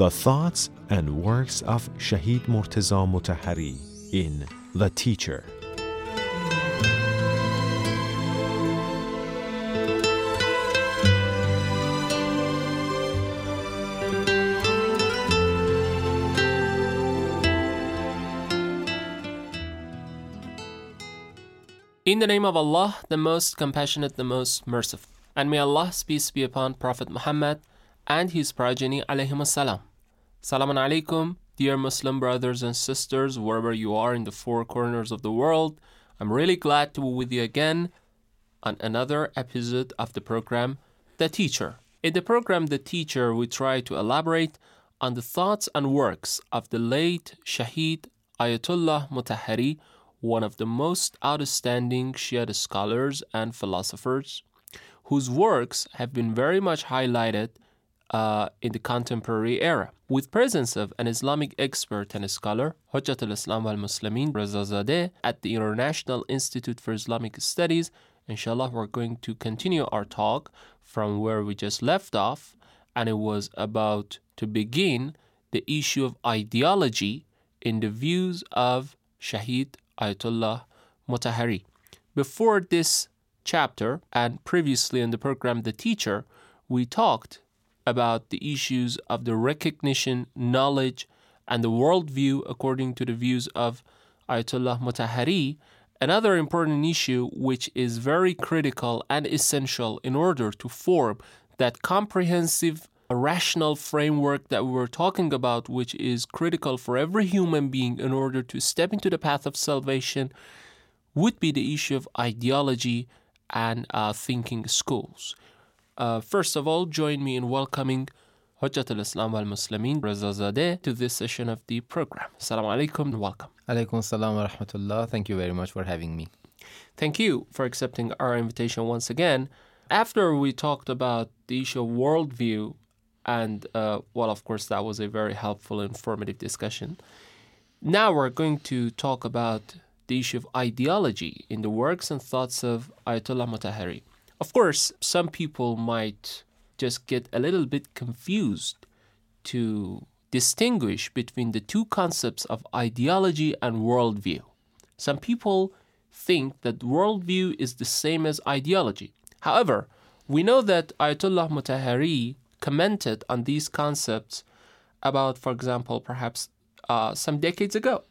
the thoughts and works of Shahid Murtaza Mutahari in The Teacher. In the name of Allah, the most compassionate, the most merciful. And may Allah's peace be upon Prophet Muhammad and his progeny alayhim salam. Salaam alaikum, dear Muslim brothers and sisters, wherever you are in the four corners of the world. I'm really glad to be with you again on another episode of the program, The Teacher. In the program, The Teacher, we try to elaborate on the thoughts and works of the late Shahid Ayatollah Mutahari, one of the most outstanding Shia scholars and philosophers, whose works have been very much highlighted uh, in the contemporary era. With presence of an Islamic expert and scholar, Hujjat al-Islam al-Muslimin Rezazadeh at the International Institute for Islamic Studies, inshallah we're going to continue our talk from where we just left off, and it was about to begin the issue of ideology in the views of Shahid Ayatollah Mutahari. Before this chapter and previously in the program The Teacher, we talked about the issues of the recognition, knowledge, and the worldview according to the views of Ayatollah Mutahari. Another important issue, which is very critical and essential in order to form that comprehensive rational framework that we were talking about, which is critical for every human being in order to step into the path of salvation, would be the issue of ideology and uh, thinking schools. Uh, first of all, join me in welcoming Hujjat al-Islam wal-Muslimin Rezazadeh to this session of the program. Assalamu alaikum and welcome. Alaikum salam wa rahmatullah. Thank you very much for having me. Thank you for accepting our invitation once again. After we talked about the issue of worldview, and uh, well, of course, that was a very helpful, informative discussion. Now we're going to talk about the issue of ideology in the works and thoughts of Ayatollah Mutahari. Of course, some people might just get a little bit confused to distinguish between the two concepts of ideology and worldview. Some people think that worldview is the same as ideology. However, we know that Ayatollah Mutahari commented on these concepts about, for example, perhaps uh, some decades ago.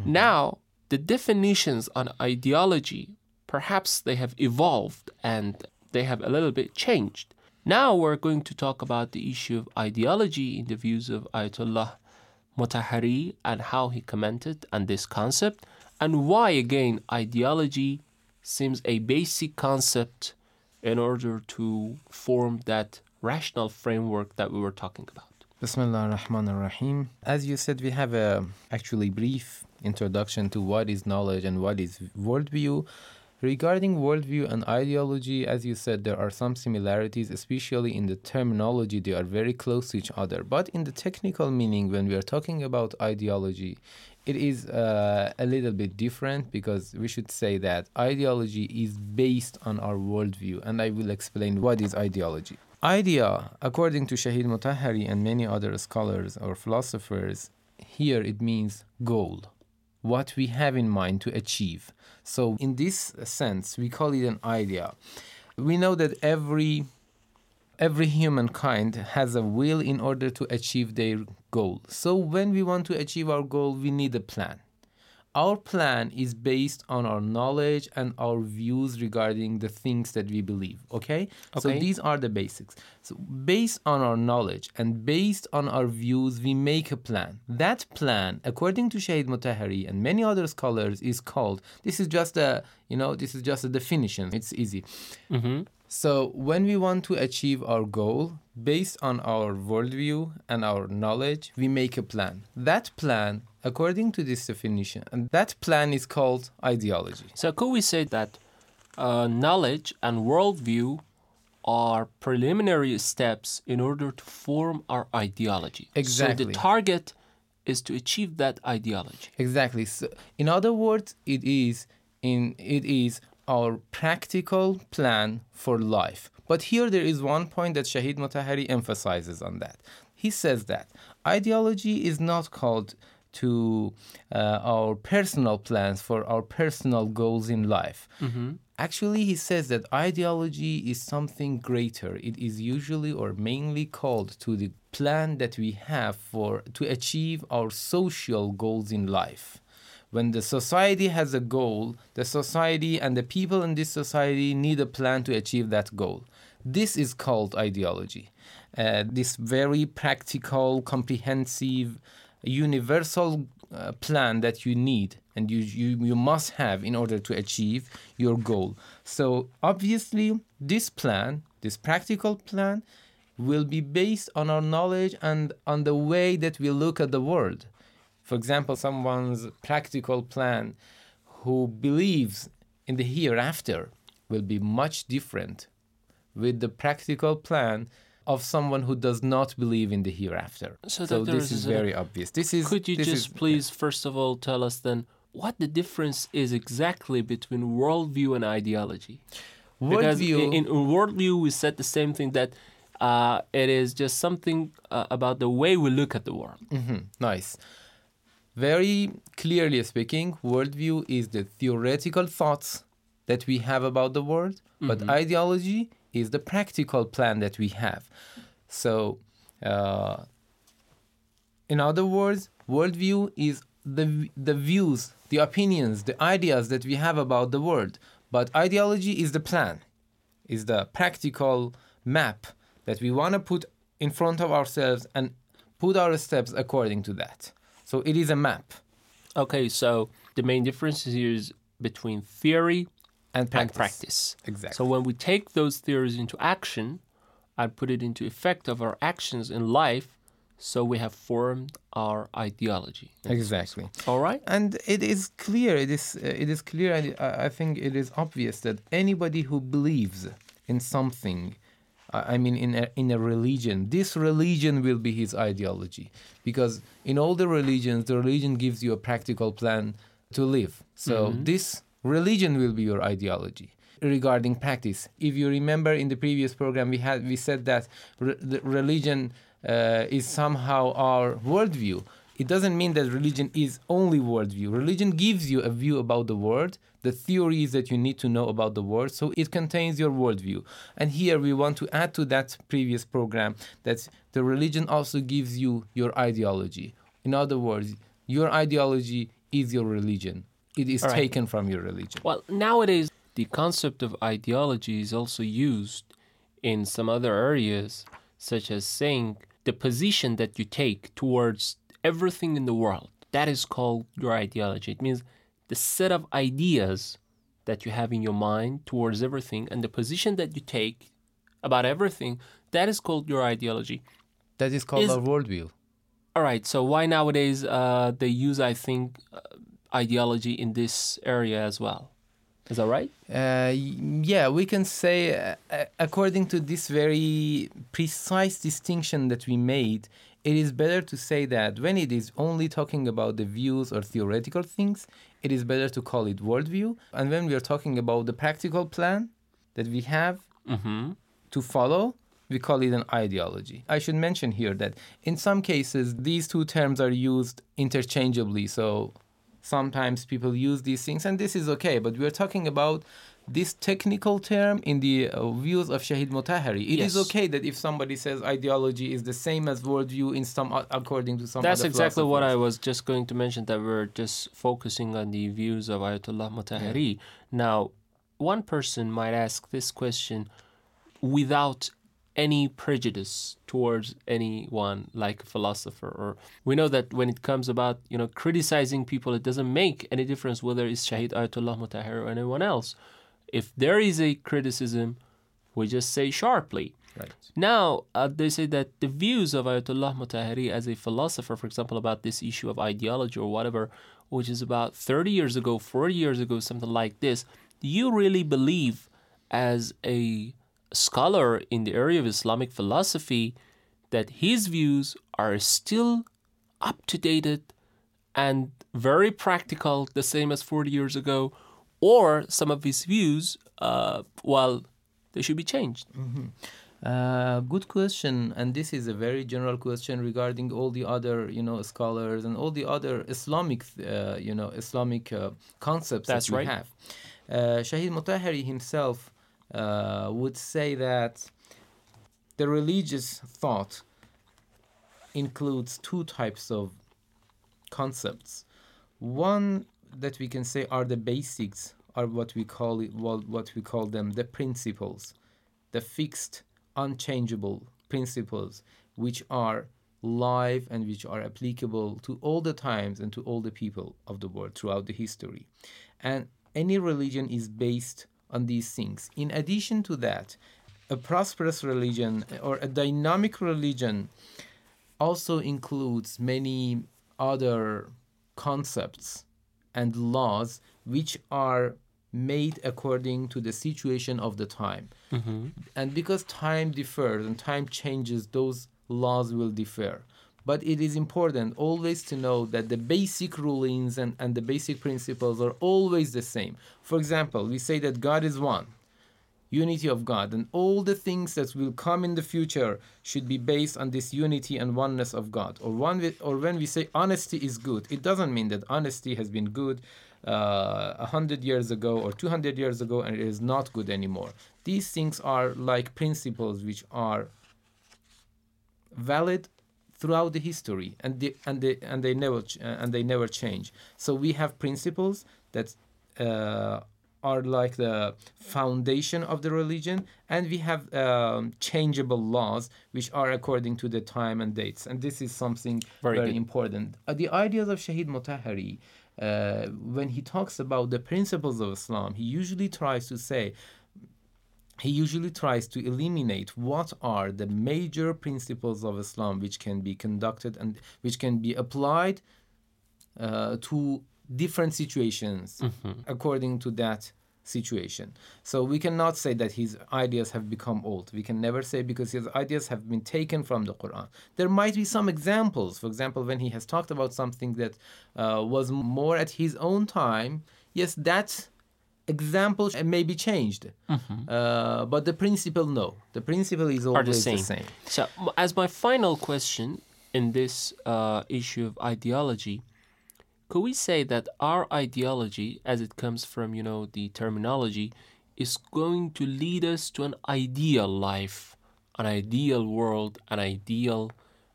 Mm-hmm. Now, the definitions on ideology, perhaps they have evolved and they have a little bit changed. Now we're going to talk about the issue of ideology in the views of Ayatollah Mutahari and how he commented on this concept and why again ideology seems a basic concept in order to form that rational framework that we were talking about. Bismillah ar-Rahman ar-Rahim. As you said, we have a actually brief introduction to what is knowledge and what is worldview. Regarding worldview and ideology, as you said, there are some similarities, especially in the terminology, they are very close to each other. But in the technical meaning, when we are talking about ideology, it is uh, a little bit different because we should say that ideology is based on our worldview, and I will explain what is ideology. Idea, according to Shahid Mutahari and many other scholars or philosophers, here it means goal, what we have in mind to achieve. So, in this sense, we call it an idea. We know that every every humankind has a will in order to achieve their goal. So, when we want to achieve our goal, we need a plan our plan is based on our knowledge and our views regarding the things that we believe okay, okay. so these are the basics. So based on our knowledge and based on our views we make a plan. That plan according to shahid mutahari and many other scholars is called this is just a you know this is just a definition. It's easy. Mm-hmm. So, when we want to achieve our goal, based on our worldview and our knowledge, we make a plan. That plan, according to this definition, and that plan is called ideology. So, could we say that uh, knowledge and worldview are preliminary steps in order to form our ideology? Exactly. So, the target is to achieve that ideology. Exactly. So, in other words, it is in it is our practical plan for life. But here there is one point that Shahid Mutahari emphasizes on that. he says that ideology is not called to uh, our personal plans for our personal goals in life. Actually, he says that ideology is something greater. It is usually or mainly called to the plan that we have for to achieve our social goals in life. When the society has a goal, the society and the people in this society need a plan to achieve that goal. This is called ideology. Uh, this very practical, comprehensive, universal uh, plan that you need and you, you, you must have in order to achieve your goal. So, obviously, this plan, this practical plan, will be based on our knowledge and on the way that we look at the world. For example, someone's practical plan who believes in the hereafter will be much different with the practical plan of someone who does not believe in the hereafter. So So, this is is a- very obvious. This is Could you just is- please, first of all, tell us then what the difference is exactly between worldview and ideology? Because in, in worldview, we said the same thing that uh, it is just something uh, about the way we look at the world. Mhm, Nice. Very clearly speaking, worldview is the theoretical thoughts that we have about the world, but ideology is the practical plan that we have. So, uh, in other words, worldview is the the views, the opinions, the ideas that we have about the world, but ideology is the plan, is the practical map that we want to put in front of ourselves and put our steps according to that. So it is a map Okay, so the main difference here is between theory and practice. and practice. Exactly. So when we take those theories into action and put it into effect of our actions in life, so we have formed our ideology. exactly. All right? And it is clear. It is. Uh, it is clear, and I think it is obvious that anybody who believes in something, I mean, in a, in a religion, this religion will be his ideology, because in all the religions, the religion gives you a practical plan to live. So this religion will be your ideology regarding practice. If you remember in the previous program, we had we said that re- the religion uh, is somehow our worldview. It doesn't mean that religion is only worldview. Religion gives you a view about the world, the theories that you need to know about the world, so it contains your worldview. And here we want to add to that previous program that the religion also gives you your ideology. In other words, your ideology is your religion. It is right. taken from your religion. Well, nowadays, the concept of ideology is also used in some other areas, such as saying the position that you take towards everything in the world. That is called your ideology. It means the set of ideas that you have in your mind towards everything and the position that you take about everything. That is called your ideology. That is called Is- our worldview. All right. So why nowadays uh, they use, I think, uh, ideology in this area as well? Is that right? Uh, yeah, we can say, uh, uh, according to this very precise distinction that we made, it is better to say that when it is only talking about the views or theoretical things, it is better to call it worldview. And when we are talking about the practical plan that we have Mm-hmm. to follow, we call it an ideology. I should mention here that in some cases, these two terms are used interchangeably. So sometimes people use these things, and this is okay. But we're talking about this technical term in the uh, views of Shahid Motahari. It is Yes. okay that if somebody says ideology is the same as worldview in some o- according to some That's exactly what I was just going to mention that we're just focusing on the views of Ayatollah Mutahari. Now, one person might ask this question without any prejudice towards anyone like a philosopher or we know that when it comes about you know criticizing people it doesn't make any difference whether it's Shahid Ayatollah Mutahari or anyone else if there is a criticism we just say sharply Right. now, uh, they say that the views of Ayatollah Mutahari as a philosopher, for example, about this issue of ideology or whatever, which is about 30 years ago, 40 years ago, something like this, do you really believe, as a scholar in the area of Islamic philosophy, that his views are still up to date and very practical, the same as 40 years ago, or some of his views, uh, well, they should be changed? Uh, good question, and this is a very general question regarding all the other, you know, scholars and all the other Islamic, uh, you know, Islamic uh, concepts That's that we right. have. Uh, Shahid Mutahari himself uh, would say that the religious thought includes two types of concepts. One that we can say are the basics, are what we call it, what what we call them, the principles, the fixed, unchangeable principles, which are live and which are applicable to all the times and to all the people of the world throughout the history. And any religion is based on these things. In addition to that, a prosperous religion eh, or a dynamic religion also includes many other concepts and laws which are made according to the situation of the time. Mm-hmm. And because time differs and time changes, those laws will differ. But it is important always to know that the basic rulings and, and the basic principles are always the same. For example, we say that God is one unity of God, and all the things that will come in the future should be based on this unity and oneness of God. Or one, or when we say honesty is good, it doesn't mean that honesty has been good uh, a hundred years ago or two hundred years ago, and it is not good anymore. These things are like principles which are valid throughout the history and they, and they and they never and they never change so we have principles that uh, are like the foundation of the religion and we have um, changeable laws which are according to the time and dates and this is something Very very, important. Uh, the ideas of shahid mutahari uh, when he talks about the principles of islam he usually tries to say he usually tries to eliminate what are the major principles of Islam which can be conducted and which can be applied uh, to different situations according to that situation. So we cannot say that his ideas have become old. We can never say because his ideas have been taken from the Quran. There might be some examples. For example, when he has talked about something that uh, was more at his own time, yes, that example may be changed. Uh, but the principle, no. The principle is Mm-hmm. Always the the same. same. So, as my final question in this uh, issue of ideology, could we say that our ideology, as it comes from, you know, the terminology, is going to lead us to an ideal life, an ideal world, an ideal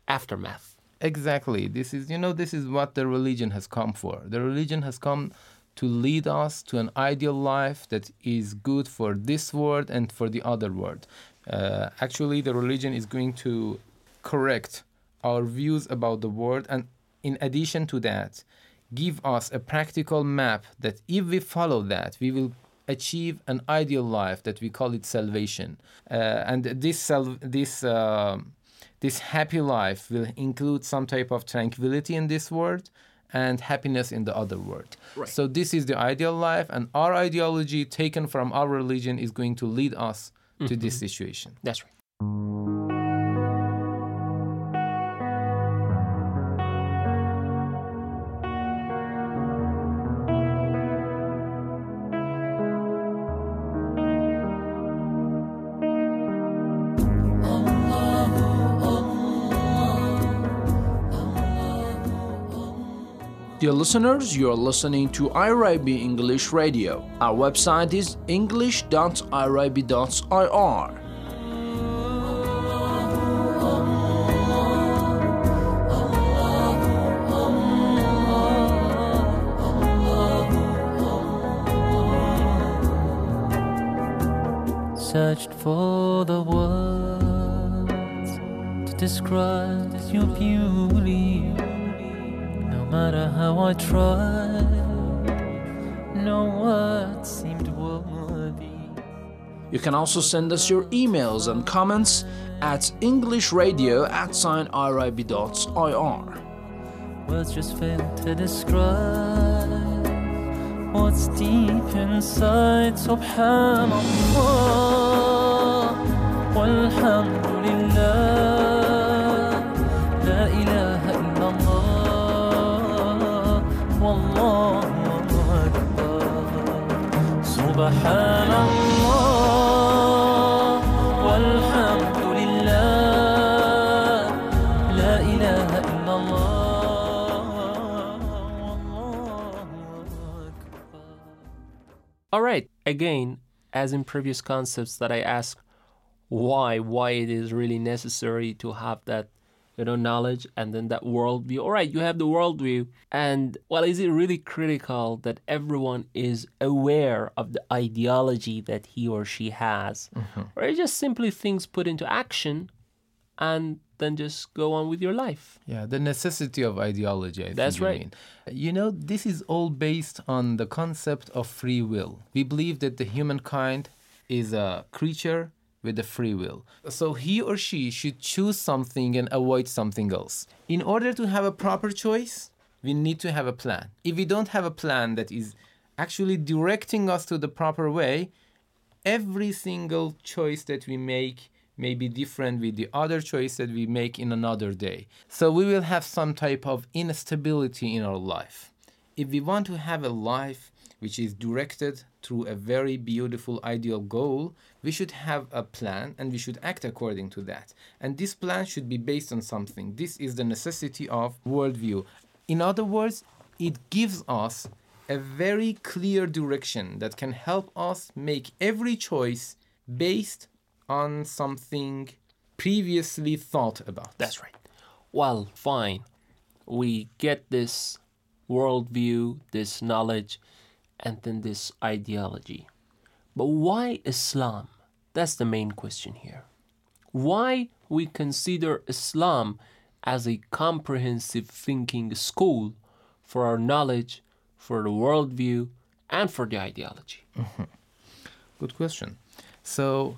aftermath? Exactly. This is, you know, this is what the religion has come for. The religion has come to lead us to an ideal life that is good for this world and for the other world. Uh, actually, the religion is going to correct our views about the world, and in addition to that, give us a practical map that if we follow that, we will achieve an ideal life that we call it salvation. Uh, and this sal- this um this happy life will include some type of tranquility in this world and happiness in the other world. Right. So this is the ideal life, and our ideology taken from our religion is going to lead us to this situation. That's right. Dear listeners, you are listening to IRIB English Radio. Our website is english.irib.ir. searched for the words to describe your beauty. Matter how I tried, no words seemed worthy. You can also send us your emails and comments at englishradio at signirib.ir. Words just fail to describe what's deep inside. Subhanallah, walhamdulillah, سبحان الله والحمد لله لا إله إلا الله All right, again, as in previous concepts that I asked why why it is really necessary to have that you know knowledge and then that worldview. All right, you have the worldview, and well, is it really critical that everyone is aware of the ideology that he or she has, mm-hmm. or is it just simply things put into action, and then just go on with your life? Yeah, the necessity of ideology. I That's think you right. mean. You know, this is all based on the concept of free will. We believe that the humankind is a creature with the free will. So he or she should choose something and avoid something else. In order to have a proper choice, we need to have a plan. If we don't have a plan that is actually directing us to the proper way, every single choice that we make may be different with the other choice that we make in another day. So we will have some type of instability in our life. If we want to have a life which is directed through a very beautiful ideal goal, we should have a plan and we should act according to that. And this plan should be based on something. This is the necessity of worldview. In other words, it gives us a very clear direction that can help us make every choice based on something previously thought about. That's right. Well, fine. We get this worldview, this knowledge, and then this ideology. But why Islam? That's the main question here. Why we consider Islam as a comprehensive thinking school for our knowledge, for the worldview, and for the ideology. Good question. So,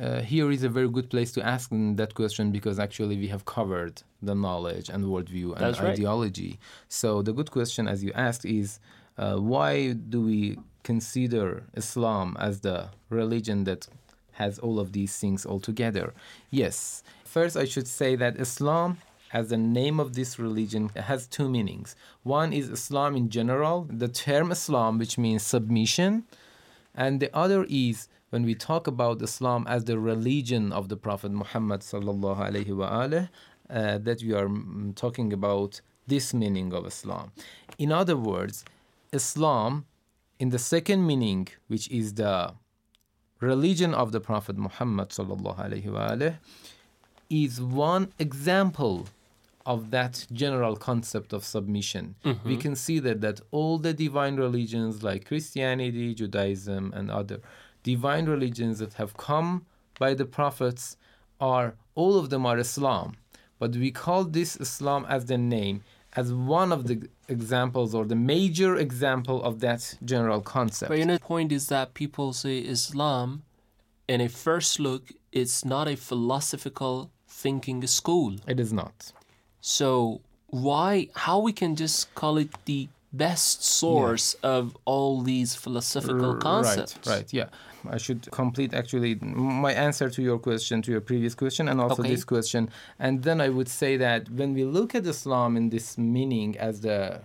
uh, here is a very good place to ask that question because actually we have covered the knowledge and worldview and That's right. ideology. So, the good question, as you asked, is uh, why do we consider Islam as the religion that has all of these things all together? Yes. First, I should say that Islam, as the name of this religion, has two meanings. One is Islam in general, the term Islam, which means submission, and the other is when we talk about Islam as the religion of the Prophet Muhammad sallallahu alaihi wasallam, uh, that we are mm, talking about this meaning of Islam. In other words, Islam, in the second meaning, which is the religion of the Prophet Muhammad sallallahu alaihi wasallam, is one example of that general concept of submission. Mm-hmm. We can see that that all the divine religions like Christianity, Judaism, and other divine religions that have come by the prophets are all of them are Islam. But we call this Islam as the name as one of the examples or the major example of that general concept. But you know, the point is that people say Islam, in a first look, it's not a philosophical thinking school. it is not. So why, how we can just call it the best source of all these philosophical R- concepts? Right, right, yeah. I should complete actually my answer to your question, to your previous question, and also Okay. this question. And then I would say that when we look at Islam in this meaning as the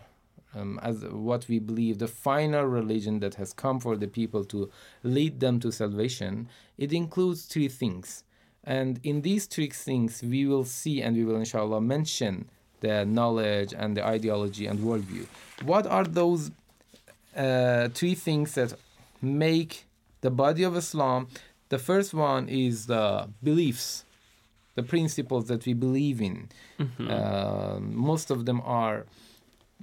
um, as what we believe, the final religion that has come for the people to lead them to salvation, it includes three things. And in these three things, we will see and we will, inshallah, mention the knowledge and the ideology and worldview. What are those uh, three things that make the body of Islam. The first one is the beliefs, the principles that we believe in. Uh, most of them are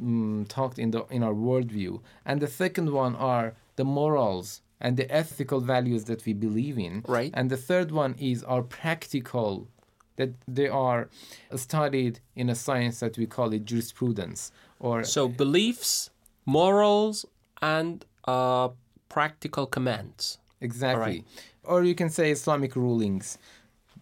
mm, talked in the in our worldview, and the second one are the morals and the ethical values that we believe in. Right. And the third one is our practical that they are studied in a science that we call it jurisprudence or So beliefs, morals, and uh, practical commands. Exactly. Or you can say Islamic rulings,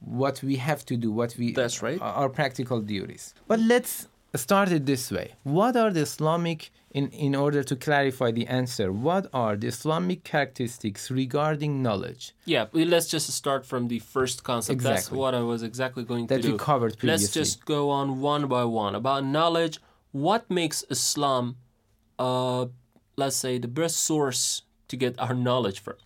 what we have to do, what we That's right. our practical duties. But let's start it this way. What are the Islamic in in order to clarify the answer, what are the Islamic characteristics regarding knowledge Yeah, let's just start from the first concept. That's Exactly. what I was exactly going that to we do. covered Let's just go on one by one about knowledge. What makes Islam, uh, let's say, the best source to get our knowledge from?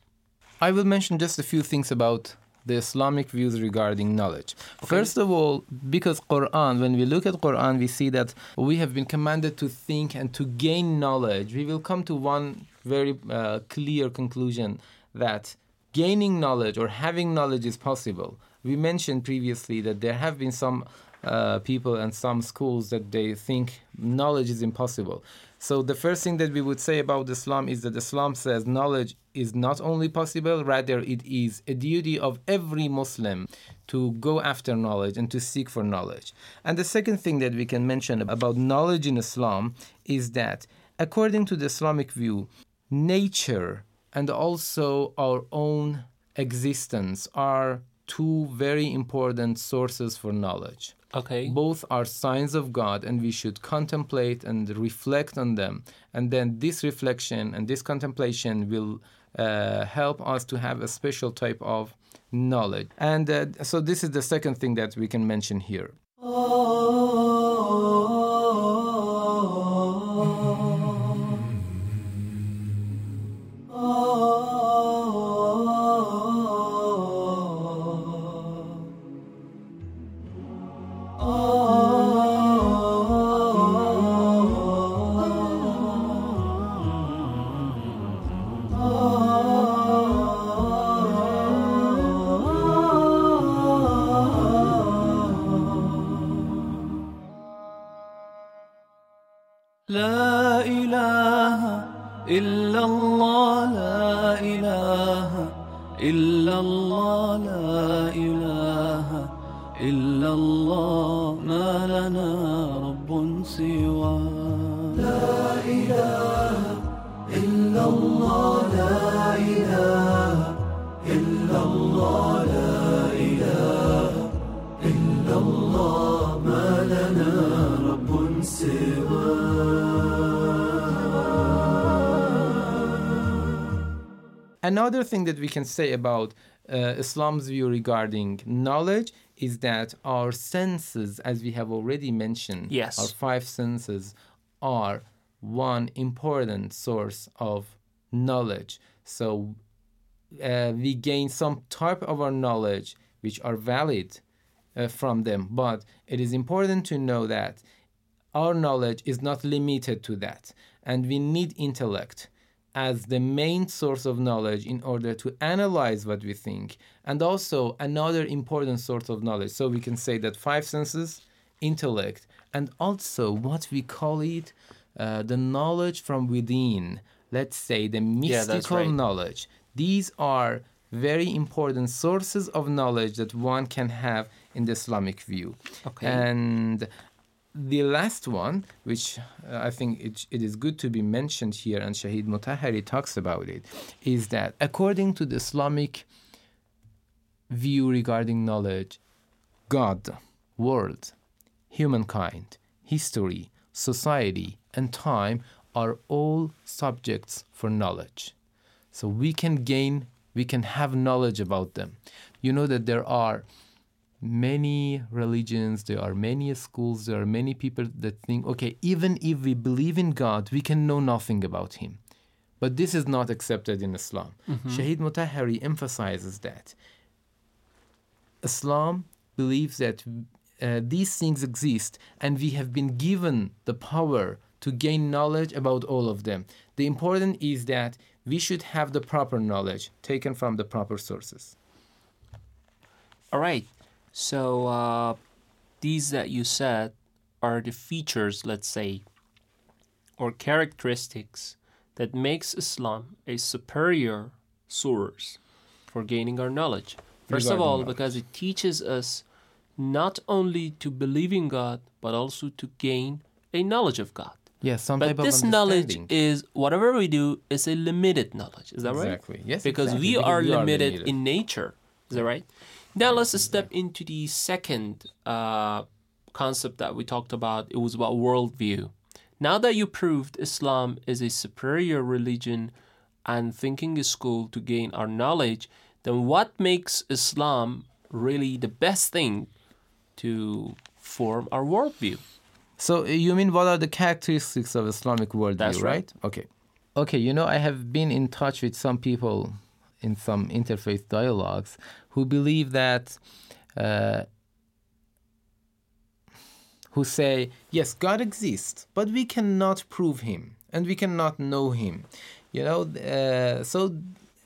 I will mention just a few things about the Islamic views regarding knowledge. First of all, because Quran, when we look at Quran, we see that we have been commanded to think and to gain knowledge. We will come to one very uh, clear conclusion that gaining knowledge or having knowledge is possible. We mentioned previously that there have been some uh, people and some schools that they think knowledge is impossible. So the first thing that we would say about Islam is that Islam says knowledge is not only possible, rather it is a duty of every Muslim to go after knowledge and to seek for knowledge. And the second thing that we can mention about knowledge in Islam is that according to the Islamic view, nature and also our own existence are two very important sources for knowledge. Okay. Both are signs of God, and we should contemplate and reflect on them. And then this reflection and this contemplation will uh, help us to have a special type of knowledge. And uh, so, this is the second thing that we can mention here. لا Another thing that we can say about uh, Islam's view regarding knowledge is that our senses, as we have already mentioned, Yes. our five senses are one important source of knowledge. So uh, we gain some type of our knowledge which are valid uh, from them, but it is important to know that our knowledge is not limited to that, and we need intellect as the main source of knowledge in order to analyze what we think, and also another important source of knowledge. So we can say that five senses, intellect, and also what we call it uh, the knowledge from within. Let's say the Yeah, mystical right. knowledge. These are very important sources of knowledge that one can have in the Islamic view. Okay. And the last one, which uh, I think it, it is good to be mentioned here, and Shahid Mutahari talks about it, is that according to the Islamic view regarding knowledge, God, world, humankind, history, society, and time are all subjects for knowledge. So we can gain, we can have knowledge about them. You know that there are many religions, there are many schools, there are many people that think, okay, even if we believe in God, we can know nothing about Him. But this is not accepted in Islam. Shahid Mutahari emphasizes that. Islam believes that uh, these things exist and we have been given the power to gain knowledge about all of them. The important is that we should have the proper knowledge taken from the proper sources. All right. So uh, these that you said are the features, let's say, or characteristics that makes Islam a superior source for gaining our knowledge. First of all, knowledge. because it teaches us not only to believe in God, but also to gain a knowledge of God. Yes, some But type this of knowledge is whatever we do is a limited knowledge. Is that right? Exactly. Yes, Because exactly. we Because are we are limited, limited. in nature. Is that right? Now let's step into the second uh, concept that we talked about. It was about worldview. Now that you proved Islam is a superior religion and thinking is school to gain our knowledge, then what makes Islam really the best thing to form our worldview? So uh, you mean what are the characteristics of Islamic worldview, That's right. right? Okay. Okay, you know, I have been in touch with some people in some interfaith dialogues who believe that, uh, who say, yes, God exists, but we cannot prove him and we cannot know him. You know, uh, so,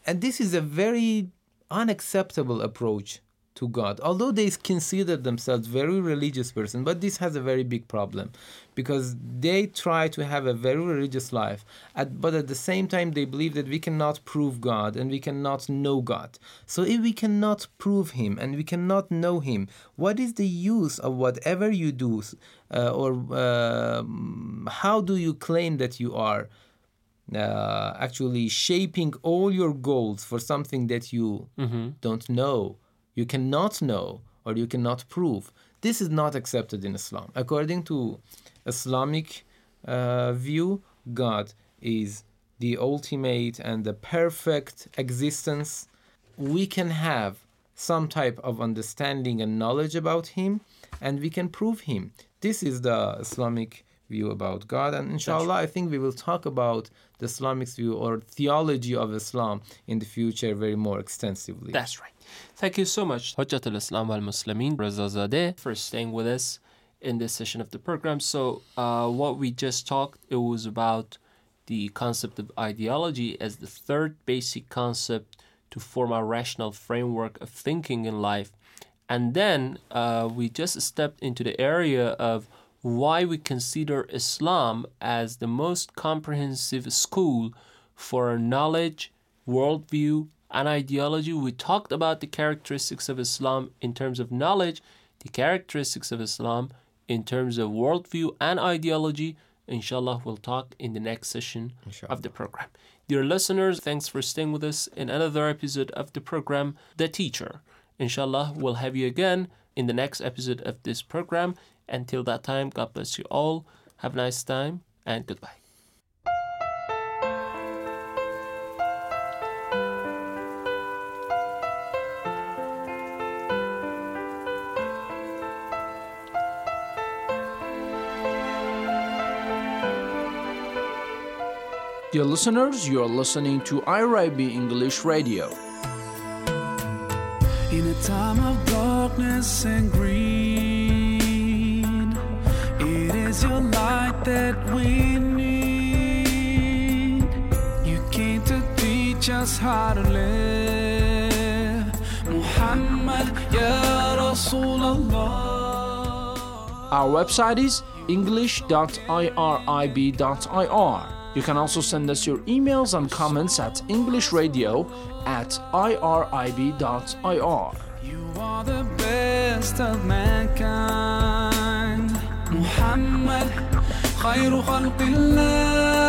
and this is a very unacceptable approach to God. Although they consider themselves very religious person, but this has a very big problem because they try to have a very religious life, at, but at the same time they believe that we cannot prove God and we cannot know God. So if we cannot prove Him and we cannot know Him, what is the use of whatever you do, uh, or uh, how do you claim that you are? Uh, actually shaping all your goals for something that you don't know you cannot know or you cannot prove. This is not accepted in Islam. According to Islamic uh, view, God is the ultimate and the perfect existence. We can have some type of understanding and knowledge about Him, and we can prove Him. This is the Islamic view about God, and inshallah, I think we will talk about the Islamic view or theology of Islam in the future very more extensively. That's right. Thank you so much, Hujjat al-Islam wal-Muslimin, Rezazadeh, for staying with us in this session of the program. So, uh, what we just talked, it was about the concept of ideology as the third basic concept to form a rational framework of thinking in life. And then uh, we just stepped into the area of why we consider Islam as the most comprehensive school for knowledge, worldview, and ideology. We talked about the characteristics of Islam in terms of knowledge, the characteristics of Islam in terms of worldview and ideology. Inshallah, we'll talk in the next session of the program. Dear listeners, thanks for staying with us in another episode of the program, The Teacher. Inshallah, we'll have you again in the next episode of this program. Until that time, God bless you all. Have a nice time and goodbye. Dear listeners, you are listening to IRIB English Radio. In a time of darkness and greed, light that we need. You came to teach us how to live. Muhammad, Ya Rasulallah. Our website is english.irib.ir. You can also send us your emails and comments at englishradio at irib.ir. You are the best of mankind. Muhammad, خير خلق الله.